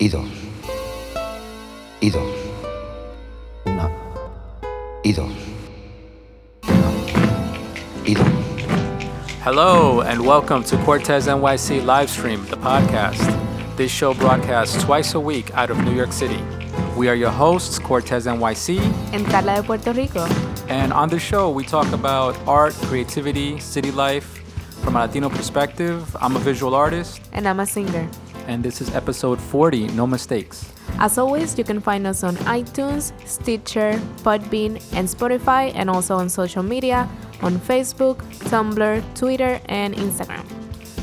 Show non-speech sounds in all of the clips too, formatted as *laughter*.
y dos. Y dos. Una. Y dos. Una. Y dos. Hello, and welcome to Cortez NYC Livestream, the podcast. This show broadcasts twice a week out of New York City. We are your hosts, Cortez NYC, en Carla de Puerto Rico. and on the show we talk about art, creativity, city life from a Latino perspective. I'm a visual artist, And I'm a singer. And this is episode 40, No Mistakes. As always, you can find us on iTunes, Stitcher, Podbean, and Spotify, and also on social media on Facebook, Tumblr, Twitter, and Instagram.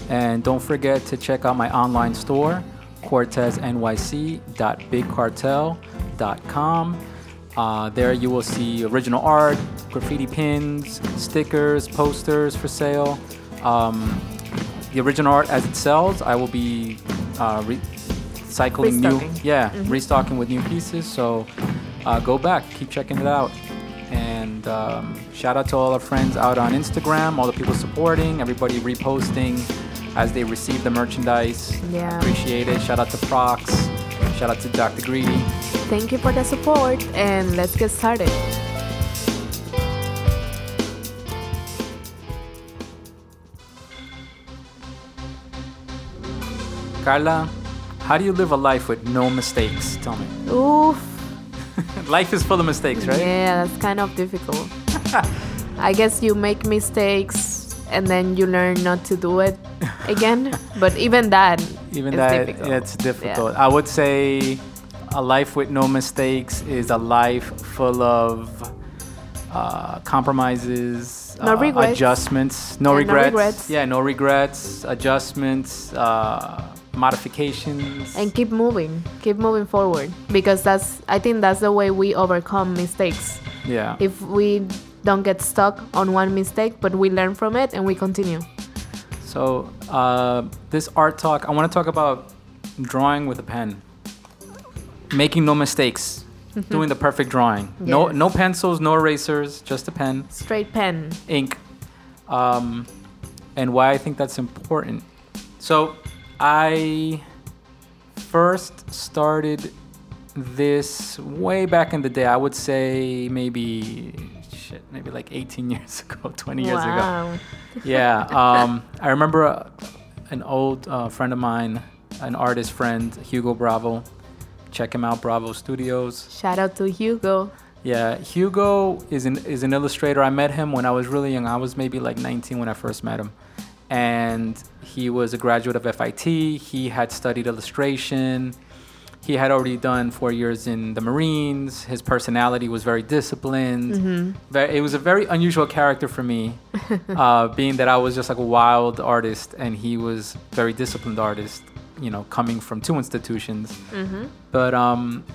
And don't forget to check out my online store, corteznyc.bigcartel.com. Uh, there you will see original art, graffiti pins, stickers, posters for sale. Um, the original art as it sells, I will be uh, recycling new, yeah, restocking with new pieces. So uh, go back, keep checking it out. And um, shout out to all our friends out on Instagram, all the people supporting, everybody reposting as they receive the merchandise. Yeah. Appreciate it. Shout out to Prox. Shout out to Dr. Greedy. Thank you for the support, and let's get started. Carla, how do you live a life with no mistakes? Tell me. Oof. *laughs* life is full of mistakes, right? Yeah, that's kind of difficult. *laughs* I guess you make mistakes and then you learn not to do it again. *laughs* but even that, Even is that, difficult. it's difficult. Yeah. I would say a life with no mistakes is a life full of uh, compromises, No uh, regrets. adjustments, no Yeah, no regrets. regrets. Yeah, no regrets, adjustments, uh, modifications. and keep moving keep moving forward because that's i think that's the way we overcome mistakes yeah. if we don't get stuck on one mistake but we learn from it and we continue So, uh, this art talk, I want to talk about drawing with a pen, making no mistakes, *laughs* doing the perfect drawing. No, no pencils, no erasers, just a pen, straight pen ink, um, and why I think that's important. So, I first started this way back in the day. I would say maybe shit, maybe like 18 *laughs* years ago, 20 years ago. Wow. Yeah um, i remember uh, an old uh, friend of mine an artist friend hugo bravo. Check him out bravo studios. Shout out to hugo. Yeah hugo is an, is an illustrator. I met him when i was really young. I was maybe like 19 when i first met him and he was a graduate of fit he had studied illustration. He had already done four years in the marines. His personality was very disciplined. Ve- it was a very unusual character for me *laughs* uh, being that I was just like a wild artist and he was very disciplined artist, you know, coming from two institutions. But um,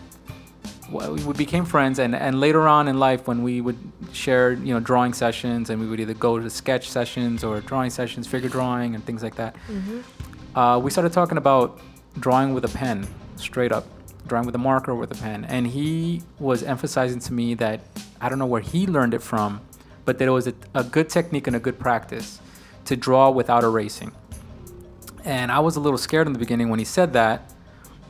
we became friends, and, and later on in life, when we would share, you know, drawing sessions, and we would either go to sketch sessions or drawing sessions, figure drawing, and things like that. Uh, we started talking about drawing with a pen, straight up, drawing with a marker or with a pen, and he was emphasizing to me that I don't know where he learned it from, but that it was a, a good technique and a good practice to draw without erasing. And I was a little scared in the beginning when he said that,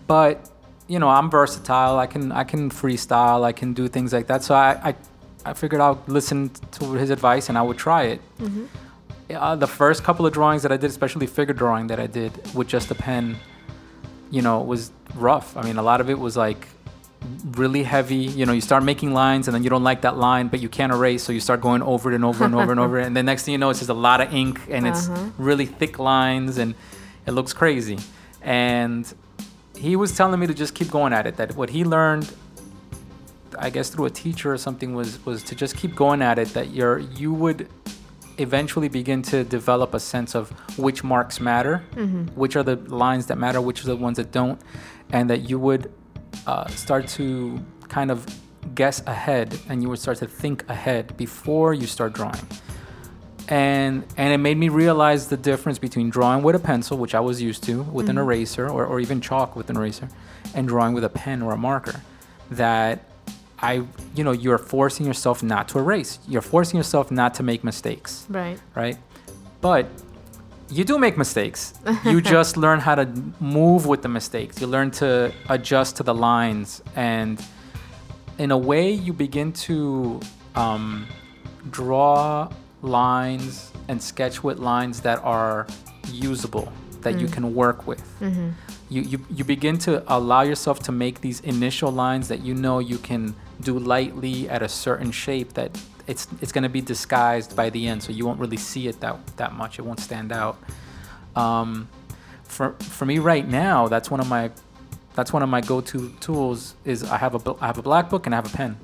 but you know I'm versatile. I can I can freestyle. I can do things like that. So I I, I figured I'll listen to his advice and I would try it. Uh, the first couple of drawings that I did, especially figure drawing that I did with just a pen, you know, was rough. I mean, a lot of it was like really heavy. You know, you start making lines and then you don't like that line, but you can't erase, so you start going over it and over and over and over. *laughs* And the next thing you know, it's just a lot of ink and it's Uh-huh. really thick lines and it looks crazy. And he was telling me to just keep going at it. That what he learned, I guess through a teacher or something, was was to just keep going at it. That you're you would eventually begin to develop a sense of which marks matter, which are the lines that matter, which are the ones that don't, and that you would uh, start to kind of guess ahead and you would start to think ahead before you start drawing. And and it made me realize the difference between drawing with a pencil, which I was used to, with an eraser or, or even chalk with an eraser, and drawing with a pen or a marker. That I, you know, you're forcing yourself not to erase. You're forcing yourself not to make mistakes, Right. right? But you do make mistakes. *laughs* You just learn how to move with the mistakes. You learn to adjust to the lines, and in a way, you begin to um, draw lines and sketch with lines that are usable, that you can work with. You, you, you begin to allow yourself to make these initial lines that you know you can do lightly at a certain shape that it's it's going to be disguised by the end so you won't really see it that that much. It won't stand out. Um, for for me right now that's one of my that's one of my go-to tools is I have a I have a black book and I have a pen.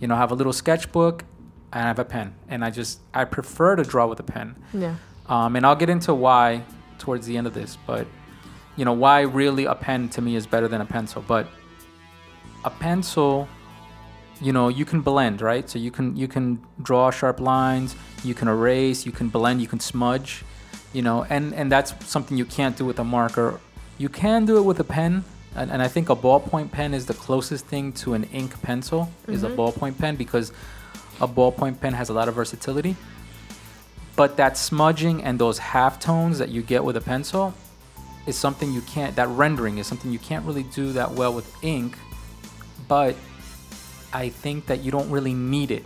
You know I have a little sketchbook I have a pen and I just I prefer to draw with a pen Yeah. um, and I'll get into why towards the end of this, but you know why really a pen to me is better than a pencil. But a pencil, you know, you can blend, right? So you can you can draw sharp lines, you can erase, you can blend, you can smudge, you know, and and that's something you can't do with a marker. You can do it with a pen, and, and I think a ballpoint pen is the closest thing to an ink pencil is a ballpoint pen because a ballpoint pen has a lot of versatility but that smudging and those half tones that you get with a pencil is something you can't that rendering is something you can't really do that well with ink but i think that you don't really need it.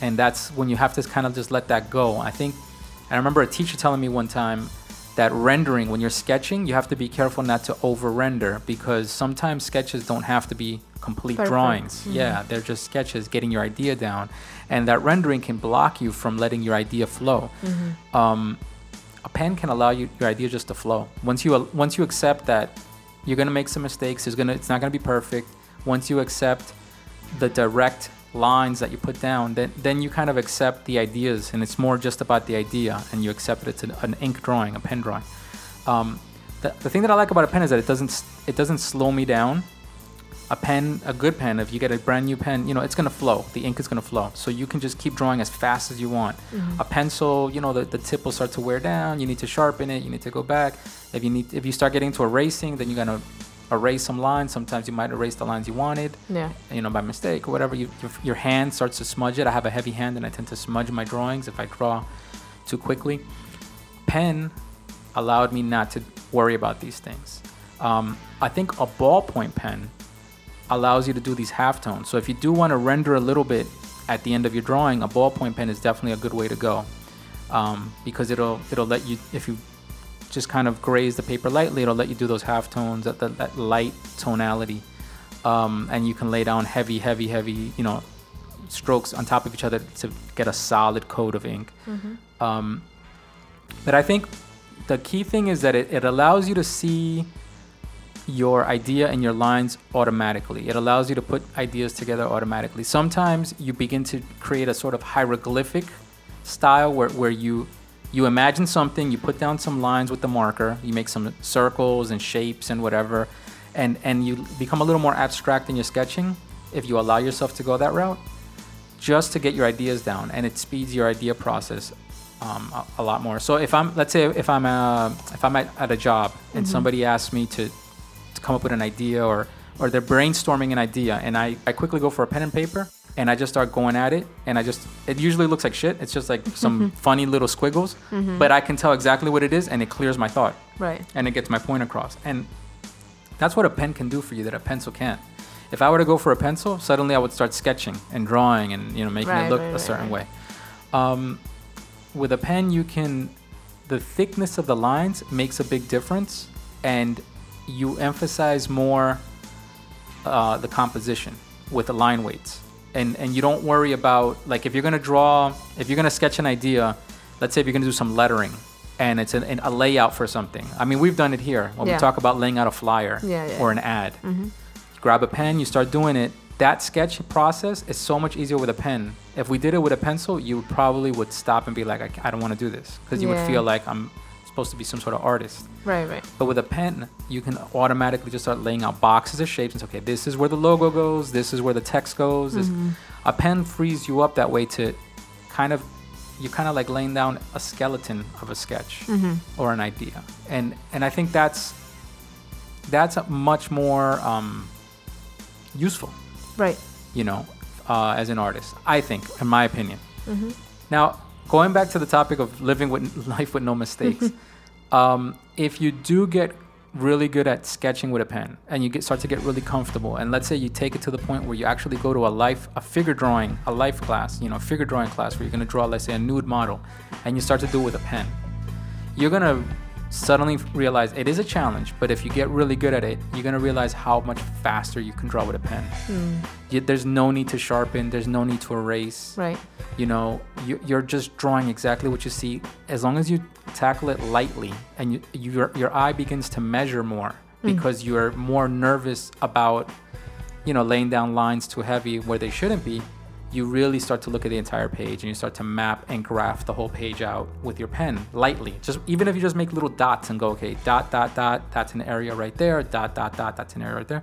And that's when you have to kind of just let that go. I think i remember a teacher telling me one time that rendering when you're sketching you have to be careful not to over render because sometimes sketches don't have to be complete Perfect. drawings. Yeah they're just sketches getting your idea down. And that rendering can block you from letting your idea flow. Um, a pen can allow you your idea just to flow. Once you once you accept that you're gonna make some mistakes it's gonna it's not gonna be perfect once you accept the direct lines that you put down then then you kind of accept the ideas and it's more just about the idea and you accept it it's an, an ink drawing a pen drawing um, the, the thing that i like about a pen is that it doesn't it doesn't slow me down a pen, a good pen, if you get a brand new pen, you know, it's gonna flow. The ink is gonna flow. So you can just keep drawing as fast as you want. A pencil, you know, the, the tip will start to wear down. You need to sharpen it. You need to go back. If you need, if you start getting to erasing, then you're gonna erase some lines. Sometimes you might erase the lines you wanted, Yeah. you know, by mistake or whatever. You, your, your hand starts to smudge it. I have a heavy hand and I tend to smudge my drawings if I draw too quickly. Pen allowed me not to worry about these things. Um, I think a ballpoint pen allows you to do these halftones. So if you do want to render a little bit at the end of your drawing, a ballpoint pen is definitely a good way to go um, because it'll it'll let you if you just kind of graze the paper lightly, it'll let you do those halftones at the, that light tonality, um, and you can lay down heavy, heavy, heavy, you know, strokes on top of each other to get a solid coat of ink. Um, but I think the key thing is that it, it allows you to see your idea and your lines automatically. It allows you to put ideas together automatically. Sometimes you begin to create a sort of hieroglyphic style where, where you you imagine something, you put down some lines with the marker, you make some circles and shapes and whatever, and, and you become a little more abstract in your sketching if you allow yourself to go that route just to get your ideas down and it speeds your idea process um, a, a lot more. So if i'm let's say if i'm uh, if i'm at, at a job and somebody asks me to, to come up with an idea or or they're brainstorming an idea and I, I quickly go for a pen and paper and i just start going at it and i just it usually looks like shit it's just like some funny little squiggles but i can tell exactly what it is and it clears my thought Right. and it gets my point across. And that's what a pen can do for you that a pencil can't. If I were to go for a pencil, suddenly I would start sketching and drawing and you know making Right, it look right, a certain right. way. Um, with a pen, you can the thickness of the lines makes a big difference, and you emphasize more uh, the composition with the line weights. And, and you don't worry about like if you're gonna draw if you're gonna sketch an idea let's say if you're gonna do some lettering and it's an, an, a layout for something. I mean we've done it here when Yeah. we talk about laying out a flyer Yeah, yeah. or an ad. You grab a pen you start doing it. That sketch process is so much easier with a pen. If we did it with a pencil you probably would stop and be like i, I don't want to do this because you would feel like i'm supposed to be some sort of artist Right. Right. but with a pen, you can automatically just start laying out boxes of shapes and say, okay, this is where the logo goes, this is where the text goes. This, a pen frees you up that way to kind of, you kind of like laying down a skeleton of a sketch or an idea. And, and I think that's, that's much more um, useful, Right. you know, uh, as an artist, I think, in my opinion. Now, going back to the topic of living with *laughs* life with no mistakes, *laughs* Um, if you do get really good at sketching with a pen and you get start to get really comfortable and let's say you take it to the point where you actually go to a life a figure drawing a life class you know figure drawing class where you're going to draw let's say a nude model and you start to do it with a pen you're going to suddenly realize it is a challenge but if you get really good at it you're going to realize how much faster you can draw with a pen. You, there's no need to sharpen there's no need to erase. Right. you know you, you're just drawing exactly what you see. As long as you tackle it lightly and you, your, your eye begins to measure more mm. because you're more nervous about you know laying down lines too heavy where they shouldn't be. You really start to look at the entire page and you start to map and graph the whole page out with your pen lightly. Just even if you just make little dots and go okay dot dot dot that's an area right there dot dot dot that's an area right there.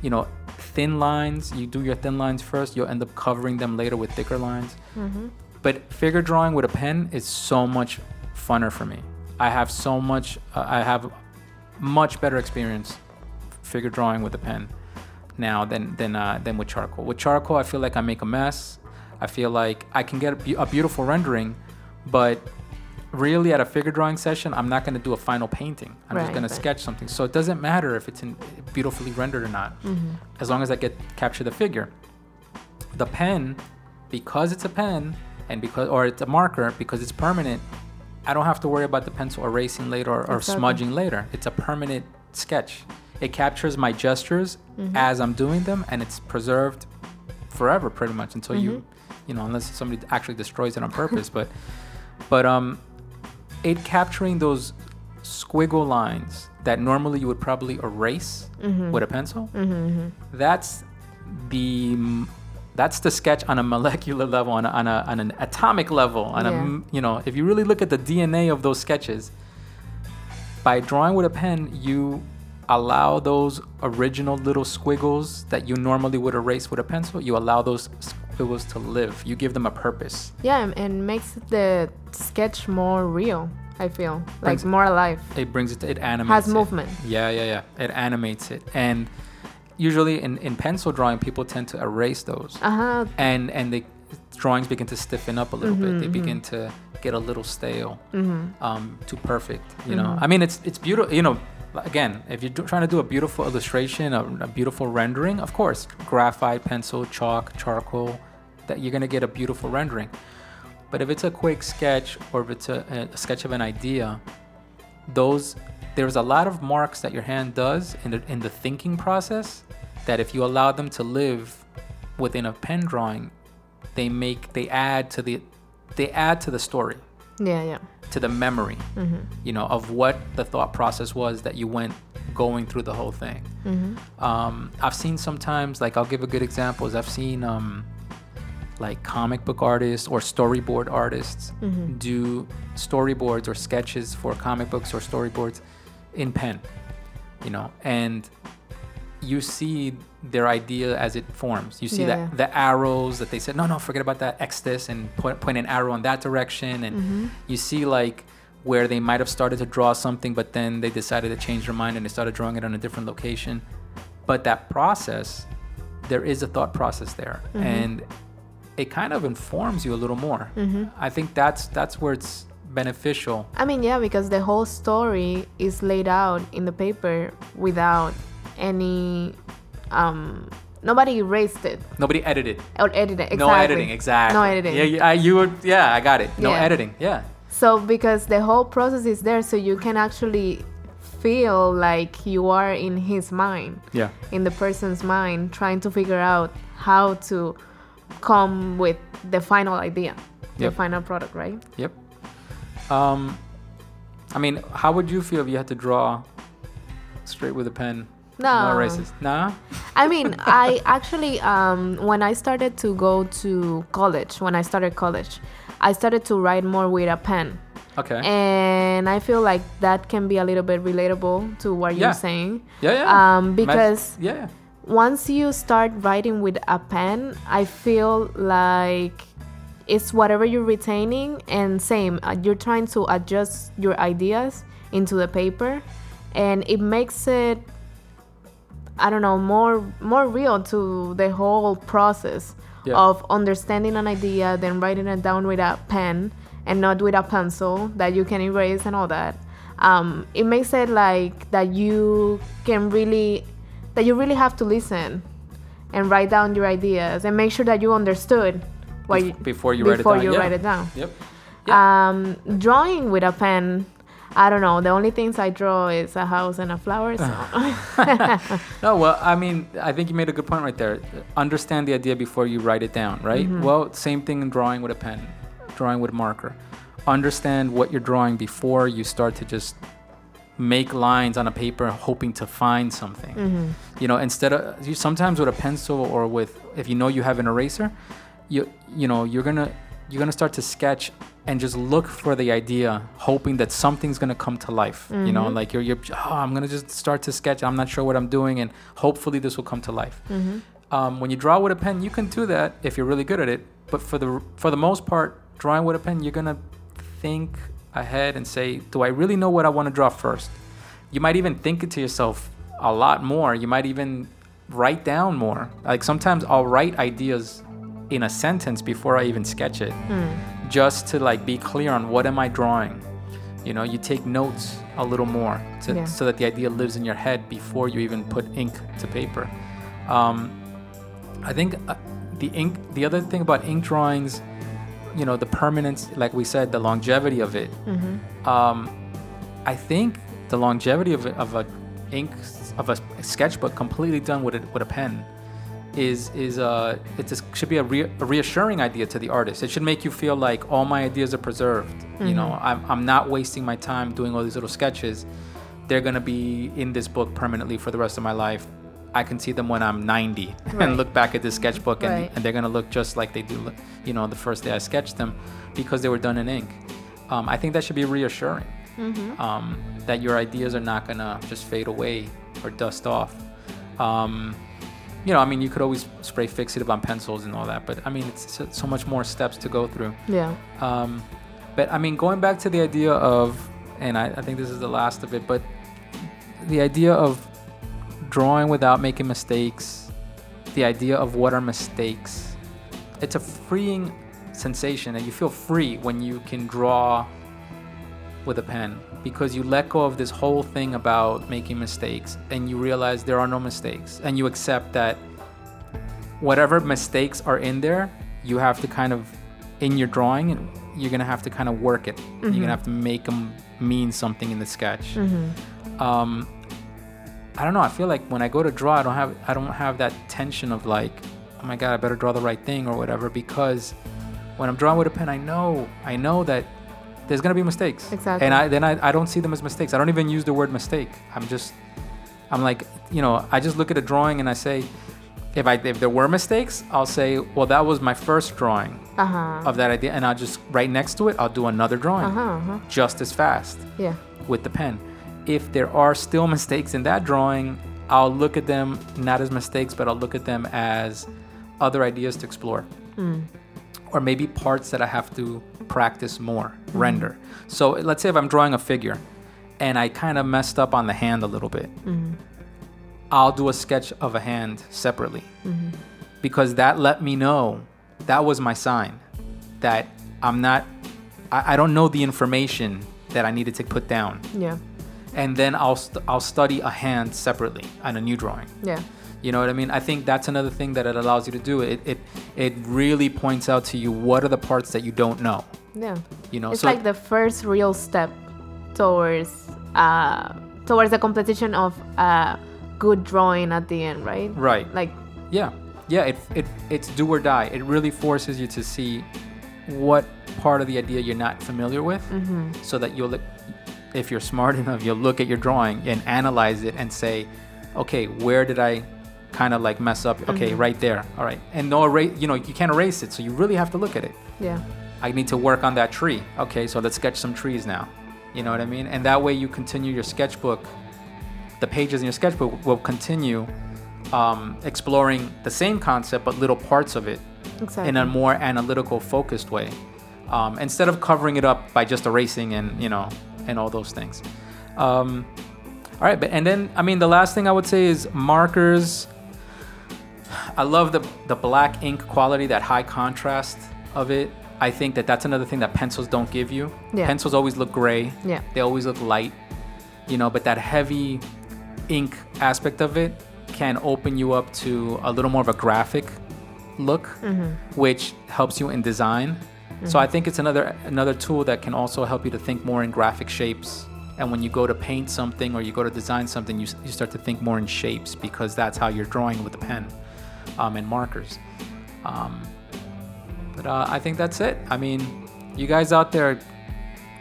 You know thin lines you do your thin lines first you'll end up covering them later with thicker lines. Mm-hmm. But figure drawing with a pen is so much funner for me. I have so much uh, i have much better experience figure drawing with a pen now than than uh, than with charcoal. With charcoal i feel like i make a mess. I feel like i can get a, beau- a beautiful rendering but really at a figure drawing session i'm not going to do a final painting. I'm just Right, going to sketch something. So it doesn't matter if it's in, beautifully rendered or not. As long as i get capture the figure. The pen because it's a pen and because or it's a marker because it's permanent i don't have to worry about the pencil erasing later or, or Exactly. smudging later. It's a permanent sketch. It captures my gestures mm-hmm. as i'm doing them and it's preserved forever pretty much until you mm-hmm. you know unless somebody actually destroys it on purpose but but um it capturing those squiggle lines that normally you would probably erase mm-hmm. with a pencil that's the that's the sketch on a molecular level on, a, on, a, on an atomic level on a Yeah. m- you know if you really look at the dna of those sketches by drawing with a pen you allow those original little squiggles that you normally would erase with a pencil you allow those squiggles to live you give them a purpose Yeah, and- makes the sketch more real. I feel like Brings- more alive. it brings it it animates Has it. movement. Yeah, yeah, yeah. It animates it. And usually in, in pencil drawing, people tend to erase those. Uh huh. And and the drawings begin to stiffen up a little bit. They begin to get a little stale, um, too perfect. You know, I mean, it's it's beautiful. You know, again, if you're trying to do a beautiful illustration, a, a beautiful rendering, of course, graphite, pencil, chalk, charcoal, that you're gonna get a beautiful rendering. But if it's a quick sketch or if it's a, a sketch of an idea, those there's a lot of marks that your hand does in the in the thinking process that if you allow them to live within a pen drawing, they make they add to the they add to the story, Yeah, yeah. to the memory, you know, of what the thought process was that you went going through the whole thing. Um, I've seen sometimes, like I'll give a good example. Is I've seen um, like comic book artists or storyboard artists do storyboards or sketches for comic books or storyboards in pen, you know, and you see their idea as it forms. You see Yeah. that the arrows that they said, no, no, forget about that, X this, and point, point an arrow in that direction. And mm-hmm. you see like where they might have started to draw something, but then they decided to change their mind and they started drawing it on a different location. But that process, there is a thought process there, mm-hmm. and it kind of informs you a little more. Mm-hmm. I think that's that's where it's beneficial. I mean, yeah, because the whole story is laid out in the paper without any. Um, nobody erased it Nobody edited. or edited. Exactly. No editing, exactly. No editing. Yeah, yeah, I, you would. Yeah, I got it. No Yeah. editing. Yeah. So because the whole process is there, so you can actually feel like you are in his mind, Yeah. in the person's mind, trying to figure out how to come with the final idea, the final product, right? Yep. Um, I mean, how would you feel if you had to draw straight with a pen? No. No erasers. Nah. I mean, I actually, um, when I started to go to college, when I started college, I started to write more with a pen. Okay. And I feel like that can be a little bit relatable to what Yeah. you're saying. yeah, yeah. Um, Mas- because yeah. once you start writing with a pen, I feel like it's whatever you're retaining, and same, uh, you're trying to adjust your ideas into the paper, and it makes it, I don't know, more more real to the whole process Yeah. of understanding an idea, then writing it down with a pen and not with a pencil that you can erase and all that. um, it makes it like that you can really that you really have to listen and write down your ideas and make sure that you understood what you, before you write it before down, you yeah. write it down. Yep. Um, drawing with a pen, I don't know. The only things I draw is a house and a flower. So. *laughs* No, well, I mean, I think you made a good point right there. Understand the idea before you write it down, right? Mm-hmm. Well, same thing in drawing with a pen, drawing with a marker. Understand what you're drawing before you start to just make lines on a paper hoping to find something. Mm-hmm. You know, instead of you sometimes with a pencil or with if you know you have an eraser, you you know, you're going to you're going to start to sketch and just look for the idea hoping that something's to come to life you know? Like you're, you're oh, i'm to just start to sketch i'm not sure what i'm doing and hopefully this will come to life. Um, when you draw with a pen you can do that if you're really good at it but for the for the most part drawing with a pen you're to think ahead and say do i really know what i want to draw first? You might even think it to yourself a lot more. You might even write down more. Like sometimes i'll write ideas in a sentence before i even sketch it just to like be clear on what am I drawing. You know, you take notes a little more to, Yeah. so that the idea lives in your head before you even put ink to paper. Um, I think uh, the ink. The other thing about ink drawings, you know, the permanence, like we said, the longevity of it. Um, I think the longevity of, a- of a ink of a sketchbook completely done with a, with a pen is is uh it should be a, re- a reassuring idea to the artist. It should make you feel like all my ideas are preserved. You know, I'm I'm not wasting my time doing all these little sketches. They're gonna be in this book permanently for the rest of my life. I can see them when I'm 90 *laughs* Right. and look back at this sketchbook and, Right. and they're gonna look just like they do, you know, the first day I sketched them because they were done in ink. Um, I think that should be reassuring um, that your ideas are not gonna just fade away or dust off. Um, you know, I mean, you could always spray fixative on pencils and all that, but I mean, it's so- much more steps to go through. Yeah. Um, but I mean, going back to the idea of, and I, I think this is the last of it, but the idea of drawing without making mistakes, the idea of what are mistakes, it's a freeing sensation, and you feel free when you can draw with a pen because you let go of this whole thing about making mistakes and you realize there are no mistakes and you accept that whatever mistakes are in there, you have to kind of in your drawing, you're gonna have to kind of work it. You're gonna have to make them mean something in the sketch. Um, I don't know. I feel like when I go to draw, I don't have I don't have that tension of like, oh my god, I better draw the right thing or whatever because when I'm drawing with a pen, I know I know that there's gonna be mistakes. Exactly. And I then I, I don't see them as mistakes. I don't even use the word mistake. I'm just I'm like, you know, I just look at a drawing and I say, if I if there were mistakes, I'll say, well, that was my first drawing Uh huh. of that idea, and I'll just right next to it, I'll do another drawing Uh huh. Uh-huh. just as fast Yeah. with the pen. If there are still *laughs* mistakes in that drawing, I'll look at them not as mistakes, but I'll look at them as other ideas to explore. Or maybe parts that I have to practice more, render. So let's say if I'm drawing a figure and I kind of messed up on the hand a little bit, mm-hmm. I'll do a sketch of a hand separately mm-hmm. because that let me know that was my sign that I'm not, I, I don't know the information that I needed to put down Yeah. and then I'll st- I'll study a hand separately on a new drawing. Yeah. You know what I mean? I think that's another thing that it allows you to do. It it it really points out to you what are the parts that you don't know. Yeah. You know, It's so like the first real step towards uh towards the competition of uh good drawing at the end, right? right, Like yeah, yeah. It it it's do or die. It really forces you to see what part of the idea you're not familiar with, so that you'll, if you're smart *laughs* enough, you'll look at your drawing and analyze it and say, okay, where did I kind of like mess up? Okay, right there. All right, and no erase. You know, you can't erase it, so you really have to look at it. yeah. I need to work on that tree. Okay, so let's sketch some trees now. You know what I mean? And that way you continue your sketchbook. The pages in your sketchbook will continue um, exploring the same concept, but little parts of it Exactly. in a more analytical, focused way, um, instead of covering it up by just erasing and you know and all those things. Um, all right, but and then I mean the last thing I would say is markers. I love the the black ink quality, that high contrast of it. I think that that's another thing that pencils don't give you. Yeah. Pencils always look gray. Yeah. They always look light. you know, but that heavy ink aspect of it can open you up to a little more of a graphic look, mm-hmm. which helps you in design. So mm-hmm. I think it's another another tool that can also help you to think more in graphic shapes. And when you go to paint something or you go to design something, you, you start to think more in shapes because that's how you're drawing with a pen um, and markers. Um, but uh, I think that's it. I mean, you guys out there,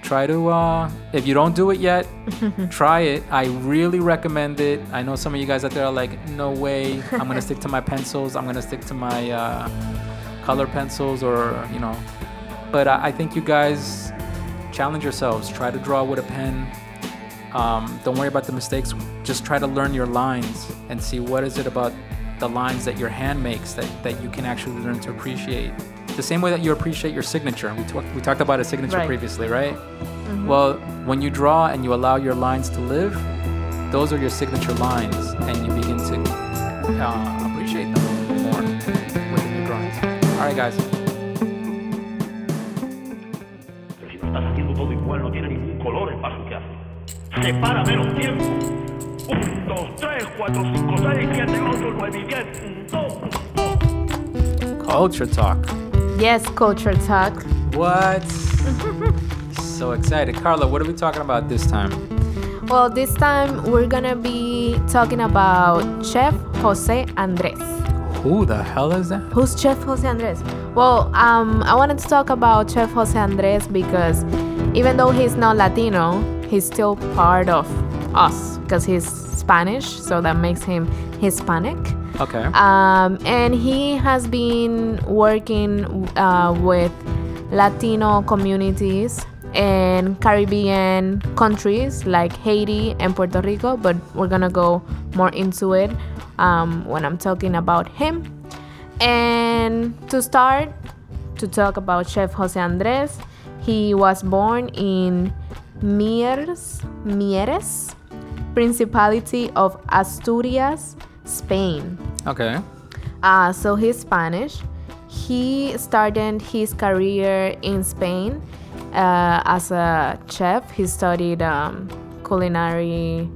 try to, uh, if you don't do it yet, *laughs* try it. I really recommend it. I know some of you guys out there are like, no way, I'm going *laughs* to stick to my pencils, I'm going to stick to my uh, color pencils or, you know. But I I think you guys challenge yourselves. Try to draw with a pen. Um, don't worry about the mistakes. Just try to learn your lines and see what is it about the lines that your hand makes that, that you can actually learn to appreciate. The same way that you appreciate your signature. We, talked we talked about a signature Right. previously, right? Well, when you draw and you allow your lines to live, those are your signature lines, and you begin to uh, appreciate them more within your drawings. All right, guys. Que si lo estás haciendo todo igual, no tiene ningún color el paso que hace. Separa menos tiempo. Un, dos, tres, cuatro, cinco, seis, siete, ocho, nueve y diez. Un, dos. Culture talk. Yes, culture talk. What? *laughs* so excited. Carla, what are we talking about this time? Well, this time we're gonna be talking about Chef Jose Andres. Who the hell is that? Who's Chef Jose Andres? Well, um, I wanted to talk about Chef Jose Andres because even though he's not Latino, he's still part of us because he's Spanish, so that makes him Hispanic. Okay. Um, and he has been working uh, with Latino communities in Caribbean countries like Haiti and Puerto Rico, but we're gonna go more into it um, when I'm talking about him. And to start, to talk about Chef Jose Andres, he was born in Mieres, Mieres, Principality of Asturias, Spain. Okay. Uh, so he's Spanish. He started his career in Spain uh, as a chef. He studied um, culinary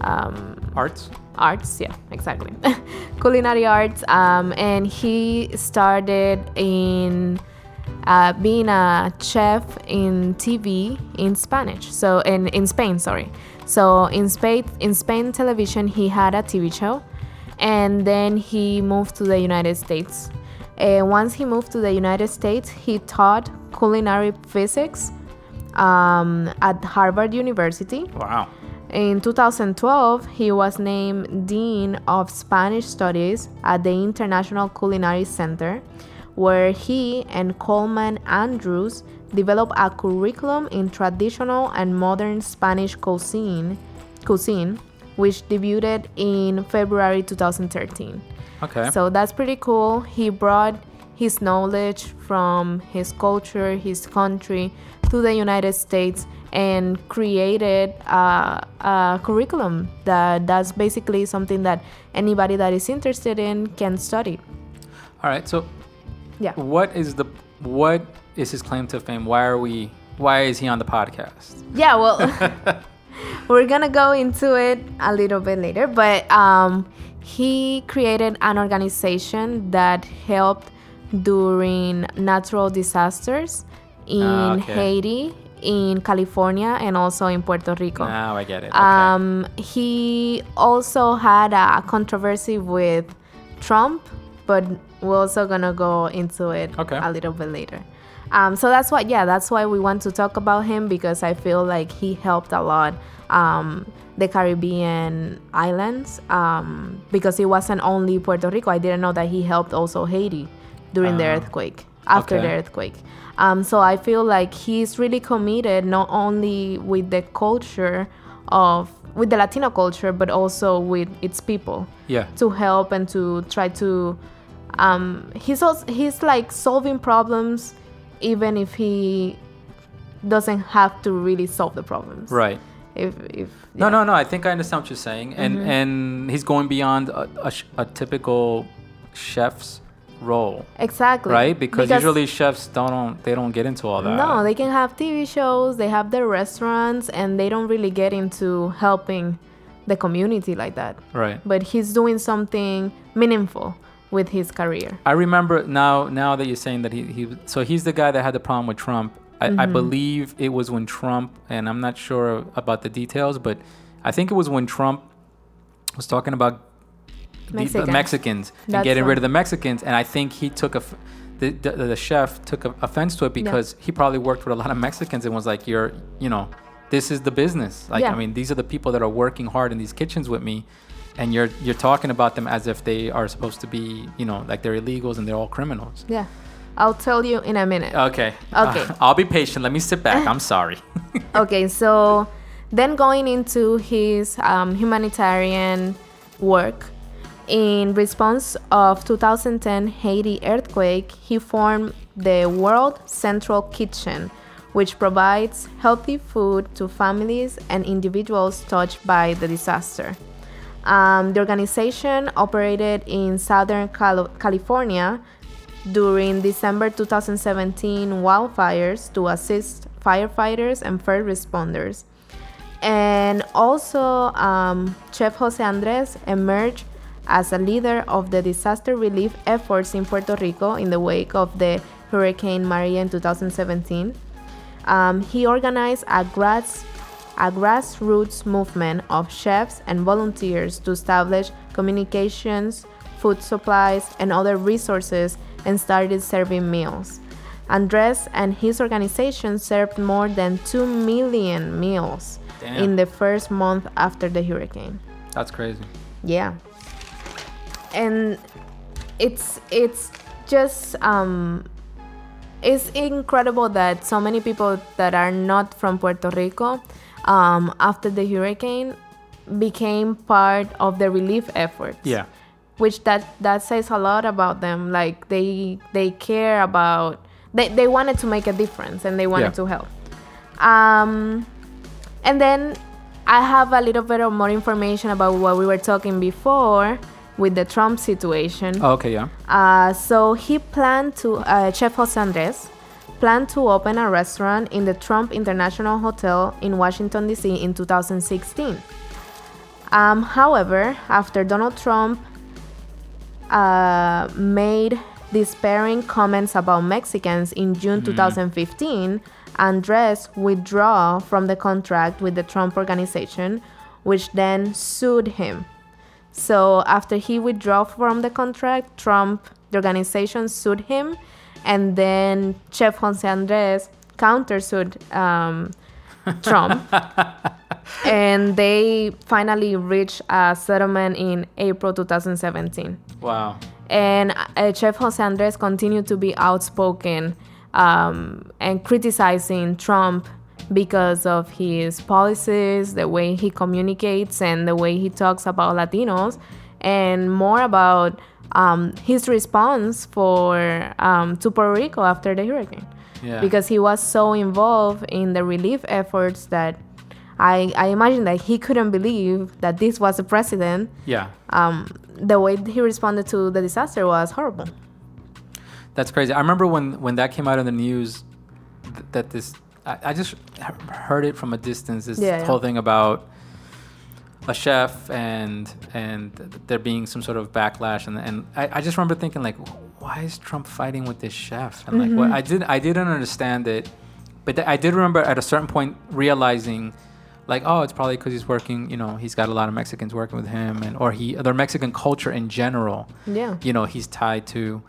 um, Arts. arts. Yeah, exactly. *laughs* culinary arts. Um, and he started in uh, being a chef in TV in Spanish. So in in Spain, sorry. So in Spain, in Spain television, he had a TV show, and then he moved to the United States. And once he moved to the United States, he taught culinary physics um, at Harvard University. Wow. In 2012, he was named Dean of Spanish Studies at the International Culinary Center, where he and Coleman Andrews developed a curriculum in traditional and modern Spanish cuisine, cuisine which debuted in February 2013. Okay. So that's pretty cool. He brought his knowledge from his culture, his country to the United States and created a, a curriculum that that's basically something that anybody that is interested in can study. All right. So, Yeah. what is the what is his claim to fame? Why are we? Why is he on the podcast? Yeah, well, *laughs* *laughs* we're gonna go into it a little bit later, but um, he created an organization that helped during natural disasters in Ah, okay. Haiti, in California, and also in Puerto Rico. Now I get it. Okay. Um, he also had a controversy with Trump, but we're also gonna go into it Okay. a little bit later. Um, so that's why, yeah, that's why we want to talk about him because I feel like he helped a lot um, the Caribbean islands um, because it wasn't only Puerto Rico. I didn't know that he helped also Haiti during the Ah. earthquake, after the earthquake. Um, so I feel like he's really committed not only with the culture of with the Latino culture, but also with its people yeah. to help and to try to. Um, he's also, he's like solving problems, even if he doesn't have to really solve the problems. Right. If if No, yeah. no, no. I think I understand what you're saying, and Mm-hmm. and he's going beyond a, a, a typical chef's role, exactly right? Because, usually chefs don't they don't get into all that. no they can have tv shows they have their restaurants and they don't really get into helping the community like that right. but he's doing something meaningful with his career I remember now. Now that you're saying that he, he so he's the guy that had the problem with Trump. I, Mm-hmm. I believe it was when Trump, and I'm not sure about the details, but I think it was when Trump was talking about the- the Mexicans. Mexicans and That's getting rid of the Mexicans, and I think he took a. The, the, the chef took offense to it because he probably worked with a lot of Mexicans and was like, "You're, you know, this is the business. Like, Yeah. I mean, these are the people that are working hard in these kitchens with me, and you're you're talking about them as if they are supposed to be, you know, like they're illegals and they're all criminals. yeah i'll tell you in a minute Okay. Okay. *laughs* I'll be patient. Let me sit back. I'm sorry. *laughs* okay so then going into his um, humanitarian work in response of 2010 haiti earthquake he formed the world central kitchen which provides healthy food to families and individuals touched by the disaster um, the organization operated in southern Cal- california during December 2017 wildfires to assist firefighters and first responders. And also, um, Chef Jose Andres emerged as a leader of the disaster relief efforts in Puerto Rico in the wake of the Hurricane Maria in 2017. Um, he organized a, grass, a grassroots movement of chefs and volunteers to establish communications, food supplies, and other resources and started serving meals. Andres and his organization served more than 2 million meals Damn. in the first month after the hurricane. That's crazy. Yeah. And it's it's just um it's incredible that so many people that are not from Puerto Rico um, after the hurricane became part of the relief efforts Yeah. which that that says a lot about them like they they care about they, they wanted to make a difference and they wanted Yeah. to help um and then i have a little bit of more information about what we were talking before with the trump situation Oh, okay. Yeah. uh, so he planned to, uh, Chef Jose Andres planned to open a restaurant in the Trump International Hotel in Washington, D.C. in 2016. Um, however, after Donald Trump uh, made despairing comments about Mexicans in June 2015, Andres withdrew from the contract with the Trump organization, which then sued him. So after he withdrew from the contract, Trump, the organization, sued him, and then Chef Jose Andres countersued um, Trump, *laughs* and they finally reached a settlement in April 2017. Wow. And uh, Chef Jose Andres continued to be outspoken um, and criticizing Trump because of his policies, the way he communicates, and the way he talks about Latinos, and more about um, his response for um, to Puerto Rico after the hurricane, Yeah. because he was so involved in the relief efforts that I, I imagine that he couldn't believe that this was the president Yeah. um, the way he responded to the disaster was horrible. That's crazy. I remember when when that came out in the news th- that this I, I just heard it from a distance. This Yeah, whole yeah. thing about a chef and and there being some sort of backlash and and I, I just remember thinking like why is Trump fighting with this chef and like Mm-hmm. what I did I didn't understand it but th- I did remember at a certain point realizing like oh it's probably because he's working you know he's got a lot of Mexicans working with him and or he their Mexican culture in general Yeah. you know he's tied to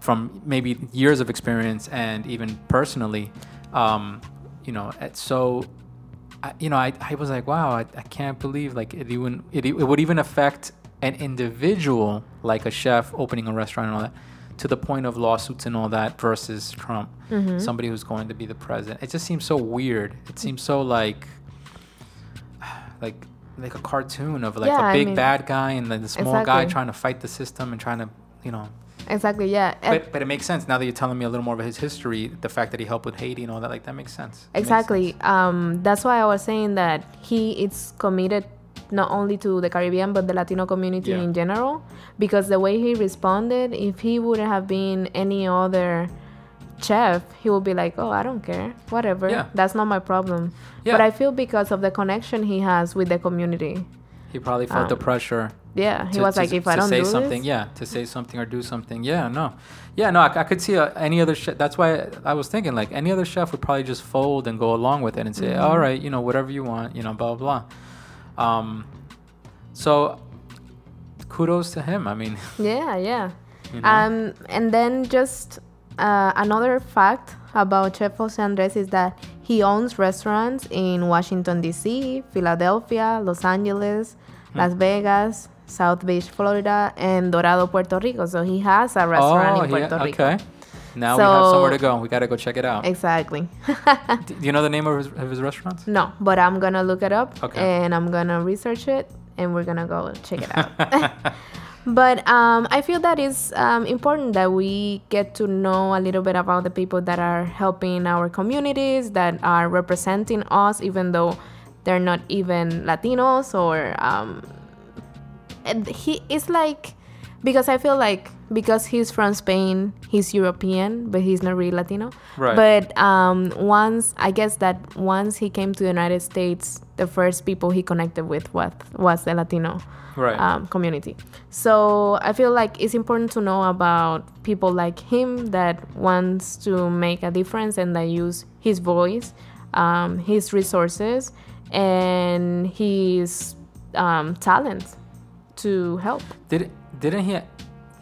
from maybe years of experience and even personally um, you know it's so I, you know I, I was like wow I, I can't believe like it even it, it would even affect an individual like a chef opening a restaurant and all that to the point of lawsuits and all that versus Trump mm-hmm. somebody who's going to be the president. It just seems so weird. It seems so like like like a cartoon of like Yeah, a I big mean- bad guy and then the small guy trying to fight the system and trying to you know Exactly. Yeah. But, but it makes sense now that you're telling me a little more about his history the fact that he helped with haiti and all that like that makes sense It makes exactly. sense. Um, that's why I was saying that he is committed not only to the Caribbean but the Latino community Yeah. in general. Because the way he responded, if he would have been any other chef, he would be like, "Oh, I don't care, whatever. Yeah. That's not my problem." Yeah. But I feel because of the connection he has with the community. He probably felt the Um, pressure. Yeah, he to- was to- like, "If I to don't say do something, this, yeah, to say something or do something, yeah, no, yeah, no, I, I could see uh any other chef. That's why I was thinking like any other chef would probably just fold and go along with it and say, Mm-hmm. all right, you know, whatever you want, you know, blah blah. blah. Um, so kudos to him. I mean, *laughs* yeah, yeah." you know, Um, and then just uh, another fact about Chef Jose Andres is that he owns restaurants in Washington D.C., Philadelphia, Los Angeles. Las Vegas, South Beach, Florida, and Dorado, Puerto Rico. So he has a restaurant in he- Puerto Rico. okay. Now we have somewhere to go. We gotta go check it out. Exactly. *laughs* Do you know the name of his, of his restaurants? no, but I'm gonna look it up Okay. and I'm gonna research it and we're gonna go check it out. *laughs* *laughs* But um, I feel that it's um, important that we get to know a little bit about the people that are helping our communities, that are representing us, even though they're not even Latinos or. Um, he is like, because I feel like because he's from Spain, he's European, but he's not really Latino. Right. But um, once, I guess that once he came to the United States, the first people he connected with was, was the Latino Right. um, community. So I feel like it's important to know about people like him that wants to make a difference and that use his voice, um, his resources, and his um, talent to help. Did didn't he?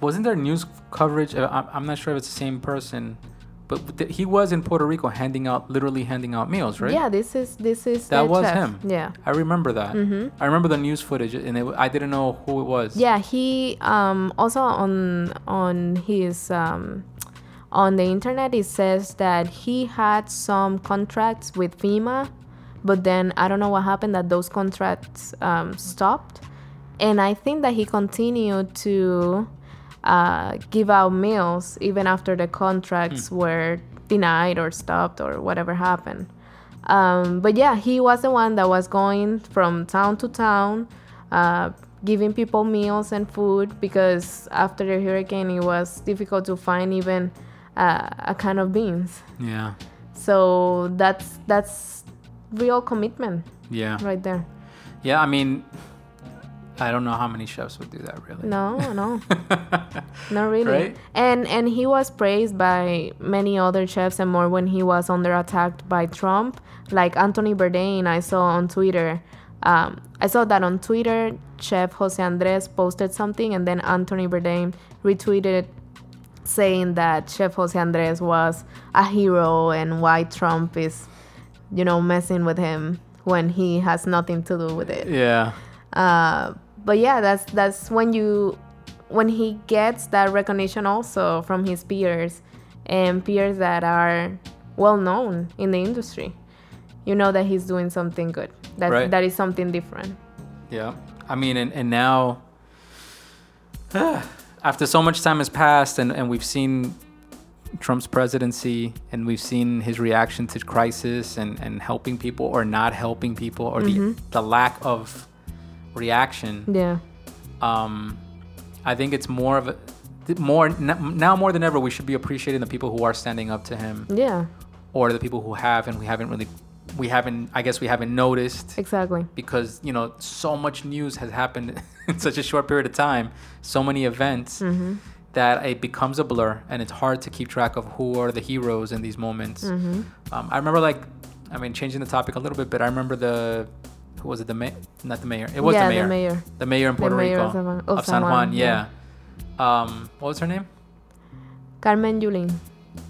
Wasn't there news coverage? Uh, I'm, not sure if it's the same person, but th- he was in Puerto Rico handing out, literally handing out meals, right? Yeah, this is this is That was chef. him. Yeah. I remember that. I remember the news footage, and it, I didn't know who it was. Yeah, he um, also on on his um, on the internet it says that he had some contracts with FEMA, but then I don't know what happened that those contracts um, stopped, and I think that he continued to uh, give out meals even after the contracts were denied or stopped or whatever happened. Um, but yeah, he was the one that was going from town to town, uh, giving people meals and food because after the hurricane, it was difficult to find even uh, a can of beans. Yeah. So that's that's real commitment Yeah. right there. Yeah. I mean, I don't know how many chefs would do that really. No, *laughs* no, not really. Right? And and he was praised by many other chefs and more when he was under attack by Trump. Like Anthony Bourdain, I saw on Twitter. Um, I saw that on Twitter, Chef Jose Andres posted something, and then Anthony Bourdain retweeted saying that Chef Jose Andres was a hero and why Trump is, you know, messing with him when he has nothing to do with it. Yeah. Uh, but yeah, that's that's when you when he gets that recognition also from his peers and peers that are well known in the industry. You know that he's doing something good. That Right. that is something different. Yeah. I mean, and, and now, *sighs* after so much time has passed and, and we've seen Trump's presidency and we've seen his reaction to crisis and, and helping people or not helping people or the, the lack of reaction, Yeah. um, I think it's more of a, more now more than ever we should be appreciating the people who are standing up to him Yeah. or the people who have and we haven't really we haven't I guess we haven't noticed Exactly. because you know so much news has happened *laughs* in such a short period of time so many events Mm-hmm. That it becomes a blur and it's hard to keep track of who are the heroes in these moments Mm-hmm. um, i remember like i mean changing the topic a little bit but i remember the who was it the mayor not the mayor it was yeah, the mayor the mayor. the mayor in puerto mayor rico of San Juan- of, of san San juan, Juan, yeah. um what was her name Carmen Yulin.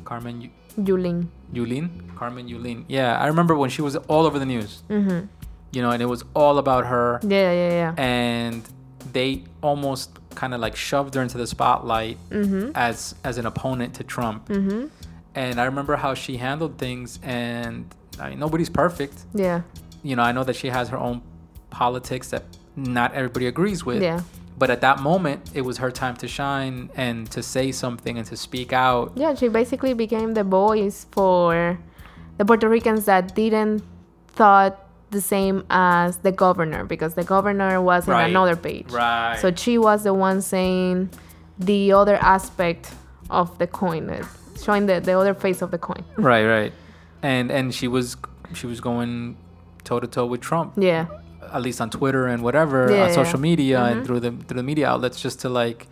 carmen Yu- Yulin. yulin carmen yulin yeah i remember when she was all over the news Mm-hmm. you know and it was all about her Yeah, yeah, yeah. and they almost kind of like shoved her into the spotlight Mm-hmm. as as an opponent to Trump. Mm-hmm. And I remember how she handled things, and I mean, nobody's perfect. Yeah. You know, I know that she has her own politics that not everybody agrees with. Yeah. But at that moment, it was her time to shine and to say something and to speak out. Yeah, she basically became the voice for the Puerto Ricans that didn't thought the same as the governor because the governor was in another page. Right. So she was the one saying the other aspect of the coin, uh, showing the, the other face of the coin. *laughs* Right, right. And and she was she was going toe to toe with Trump, Yeah. at least on Twitter and whatever, Yeah, on yeah. social media Mhm. and through the through the media outlets, just to like,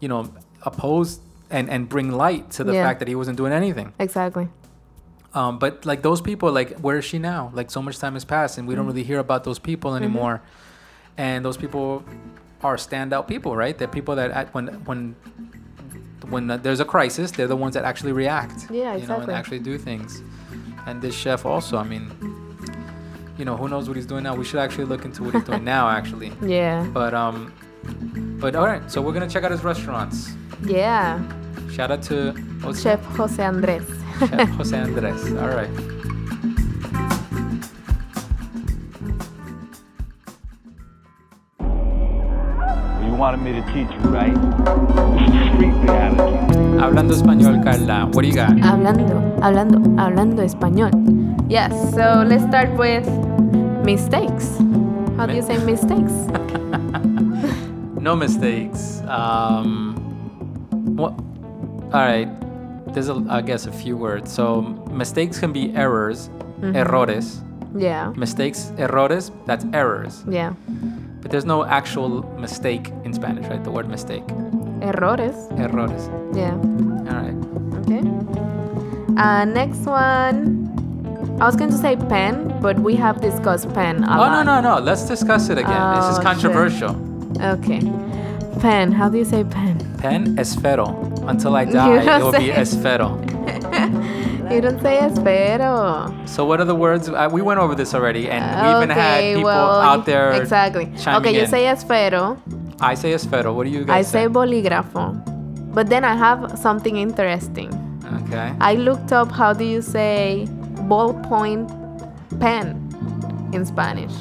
you know, oppose and and bring light to the Yeah. fact that he wasn't doing anything. Exactly. Um, but like those people, like where is she now? Like so much time has passed, and we don't Mm-hmm. really hear about those people anymore. And those people are standout people, right? They're people that at, when when when there's a crisis, they're the ones that actually react. Yeah, exactly. You know, and actually do things. And this chef also, I mean, you know, who knows what he's doing now? We should actually look into what he's doing *laughs* now, actually. Yeah. But um, but all right. So we're gonna check out his restaurants. Yeah. Shout out to Chef Jose Andres. Chef Jose Andres. All right. You wanted me to teach you, right? Street reality. Hablando español, Carla. What do you got? Hablando, hablando, hablando español. Yes, so let's start with mistakes. How do you say mistakes? *laughs* No mistakes. Um, what? All right. There's, a, I guess, a few words. So mistakes can be errors, errores. Yeah, Mistakes, errores. That's errors. yeah. But there's no actual mistake in Spanish, right? The word mistake. Errores. Errores. Yeah, All right. okay. Uh, next one. I was going to say pen, but we have discussed pen a Oh lot. no no no! Let's discuss it again. this Oh, is shit. controversial. Okay. Pen. How do you say pen? Pen esfero. Until I die, it will be esfero. *laughs* You don't say espero. So what are the words? Uh, we went over this already, and we even had Okay, people well, out there. Exactly. Okay, you in. say espero. I say esfero. What do you guys say? I say bolígrafo. But then I have something interesting. Okay. I looked up how do you say ballpoint pen in Spanish.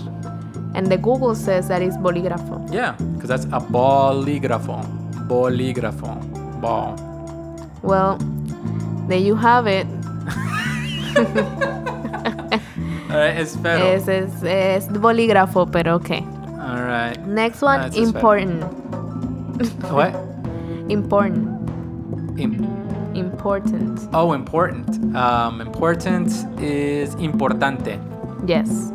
And the Google says that it's bolígrafo. Yeah, because that's a bolígrafo. Bolígrafo. Ball. Well, there you have it. All right, esfero. Es, es, es bolígrafo, pero okay. All right. Next one, important. What? Important. Im- Important. oh, important. Um, important is importante. Yes.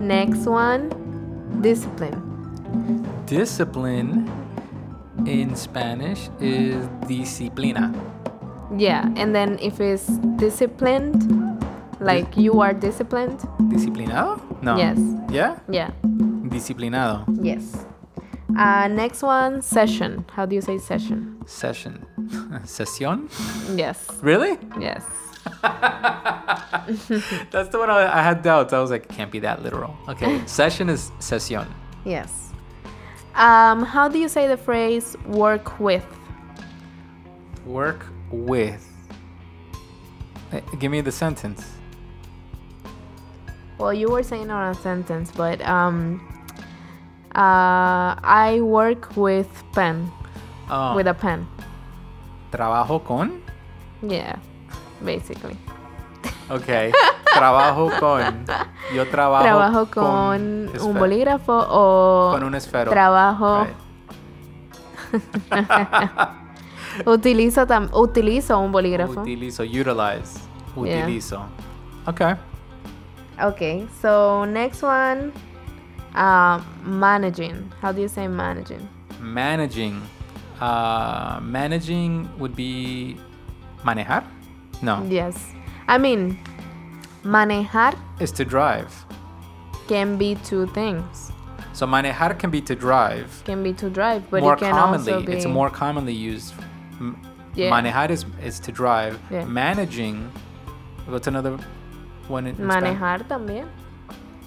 Next one, discipline. Discipline in Spanish is disciplina. Yeah, and then if it's disciplined, like you are disciplined. Disciplinado? No. Yes. Yeah? Yeah. Disciplinado. Yes. Uh, next one, session. How do you say session? Session. *laughs* Session? Yes. Really? Yes. *laughs* That's the one I, I had doubts. I was like, can't be that literal. Okay. *laughs* Session is sesión. Yes. Um, how do you say the phrase work with? Work with. Give me the sentence. Well, you were saying on a sentence, but um, uh, I work with pen, Oh, with a pen. trabajo con. Yeah, basically. Okay. *laughs* trabajo con. Yo trabajo, Trabajo con un bolígrafo o Con un esfero. trabajo. Right. *laughs* Utilizo, tam- utilizo un bolígrafo. Utilizo. Utilize. Yeah. Utilizo. Okay. Okay, so next one, uh, managing. How do you say managing? Managing. Uh, managing would be manejar? No. Yes. I mean, manejar Is to drive. can be two things. So manejar can be to drive. Can be to drive, but more it can commonly, also be. it's more commonly used. Yeah. Manejar is, is to drive. Yeah. Managing. What's another one in in Spanish? manejar también.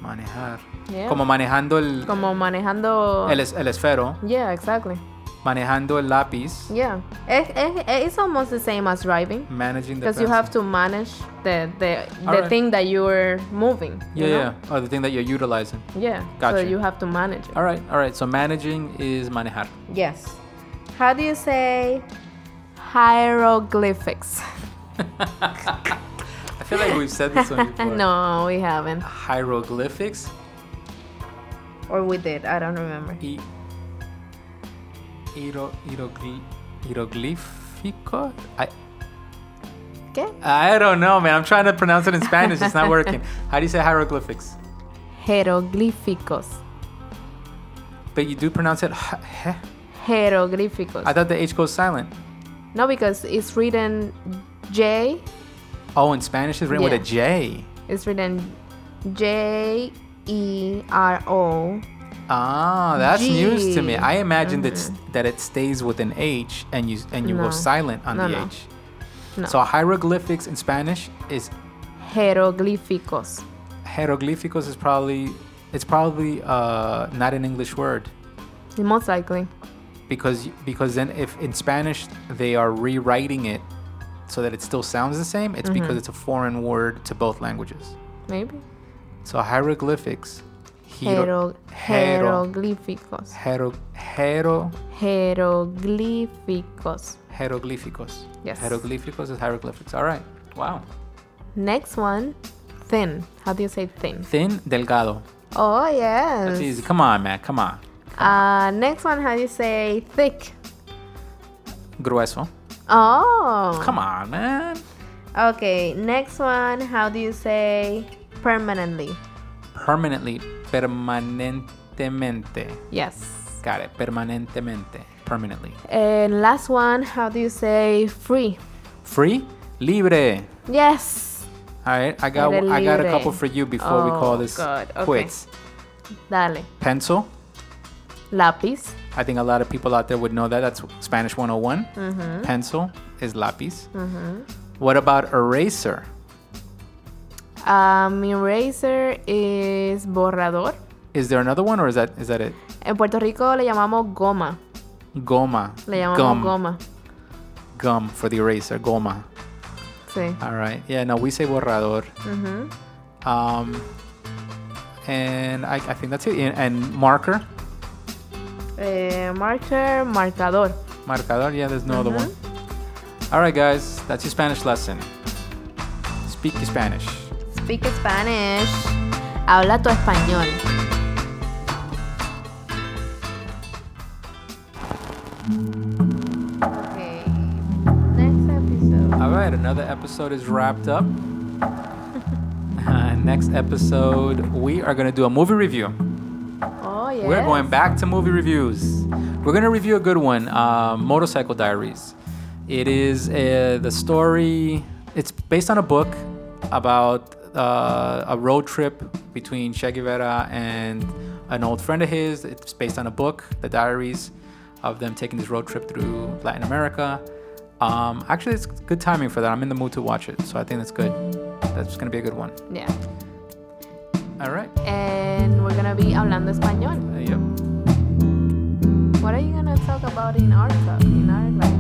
Manejar. Yeah. Como manejando el, Como manejando. el, es- el esfero. Yeah, exactly. Manejando el lápiz. Yeah, it, it, it's almost the same as driving Managing the because you have to manage the the, the Alright. thing that you're moving. you Yeah, know? yeah. Or the thing that you're utilizing. Yeah. So you have to manage it. All right, all right. So managing is manejar. Yes. How do you say hieroglyphics? *laughs* I feel like we've said this one *laughs* before. no, we haven't. Hieroglyphics. Or we did. I don't remember. Y- hierogli- hieroglyphico? I, ¿Qué? I don't know, man. I'm trying to pronounce it in Spanish. It's not working. *laughs* How do you say hieroglyphics? Jeroglíficos. But you do pronounce it. heh? Jeroglíficos. I thought the H goes silent. no, because it's written J. Oh, in Spanish it's written with a J. It's written J E R O. Ah, that's news to me. G. I imagined it's, that it stays with an H and you and you go silent on No, the no. H. No. So hieroglyphics in Spanish is Jeroglíficos. hieroglyphicos is probably it's probably uh, not an English word Most likely. because because then if in Spanish they are rewriting it so that it still sounds the same, it's Mm-hmm. because it's a foreign word to both languages. Maybe. So hieroglyphics. Hero, jeroglíficos. hero, hero, Jeroglíficos. hieroglyphicos. Yes. Hieroglyphicos is hieroglyphics. All right. Wow. Next one, thin. How do you say thin? Thin, delgado. Oh yes. That's easy. Come on, man. Come on. Uh, next one, how do you say thick? Grueso. Oh. Come on, man. Okay. Next one, how do you say permanently? Permanently. Permanentemente. Yes. Got it. Permanentemente. Permanently. And last one, how do you say free? Free. Libre. Yes. All right. I got. I got a couple for you before we call Oh, this God. Okay. quits. Dale. Pencil. Lápiz. I think a lot of people out there would know that. That's Spanish 101. Mm-hmm. Pencil is lápiz. What about eraser? Um, eraser is borrador. Is there another one or is that is that it? En Puerto Rico le llamamos goma. Goma. Le llamamos Gum. goma. Gum for the eraser. Goma. Sí. All right. Yeah. No, we say borrador. Ujú. Um, and I, I think that's it. And, and marker. Eh, marker, marcador. Marcador. Yeah. There's no other one. All right, guys. That's your Spanish lesson. Speak your Spanish. Speak Spanish. Habla tu español. Okay. Next episode. All right. Another episode is wrapped up. *laughs* Uh, next episode, we are going to do a movie review. Oh, yes. We're going back to movie reviews. We're going to review a good one uh, Motorcycle Diaries. It is uh, the story, it's based on a book about uh, a road trip between Che Guevara and an old friend of his. It's based on a book, The Diaries, of them taking this road trip through Latin America. Um, actually, it's good timing for that. I'm in the mood to watch it, so I think that's good. That's going to be a good one. Yeah. All right. And we're gonna be hablando español. Uh, yep. What are you gonna talk about in our talk, in our like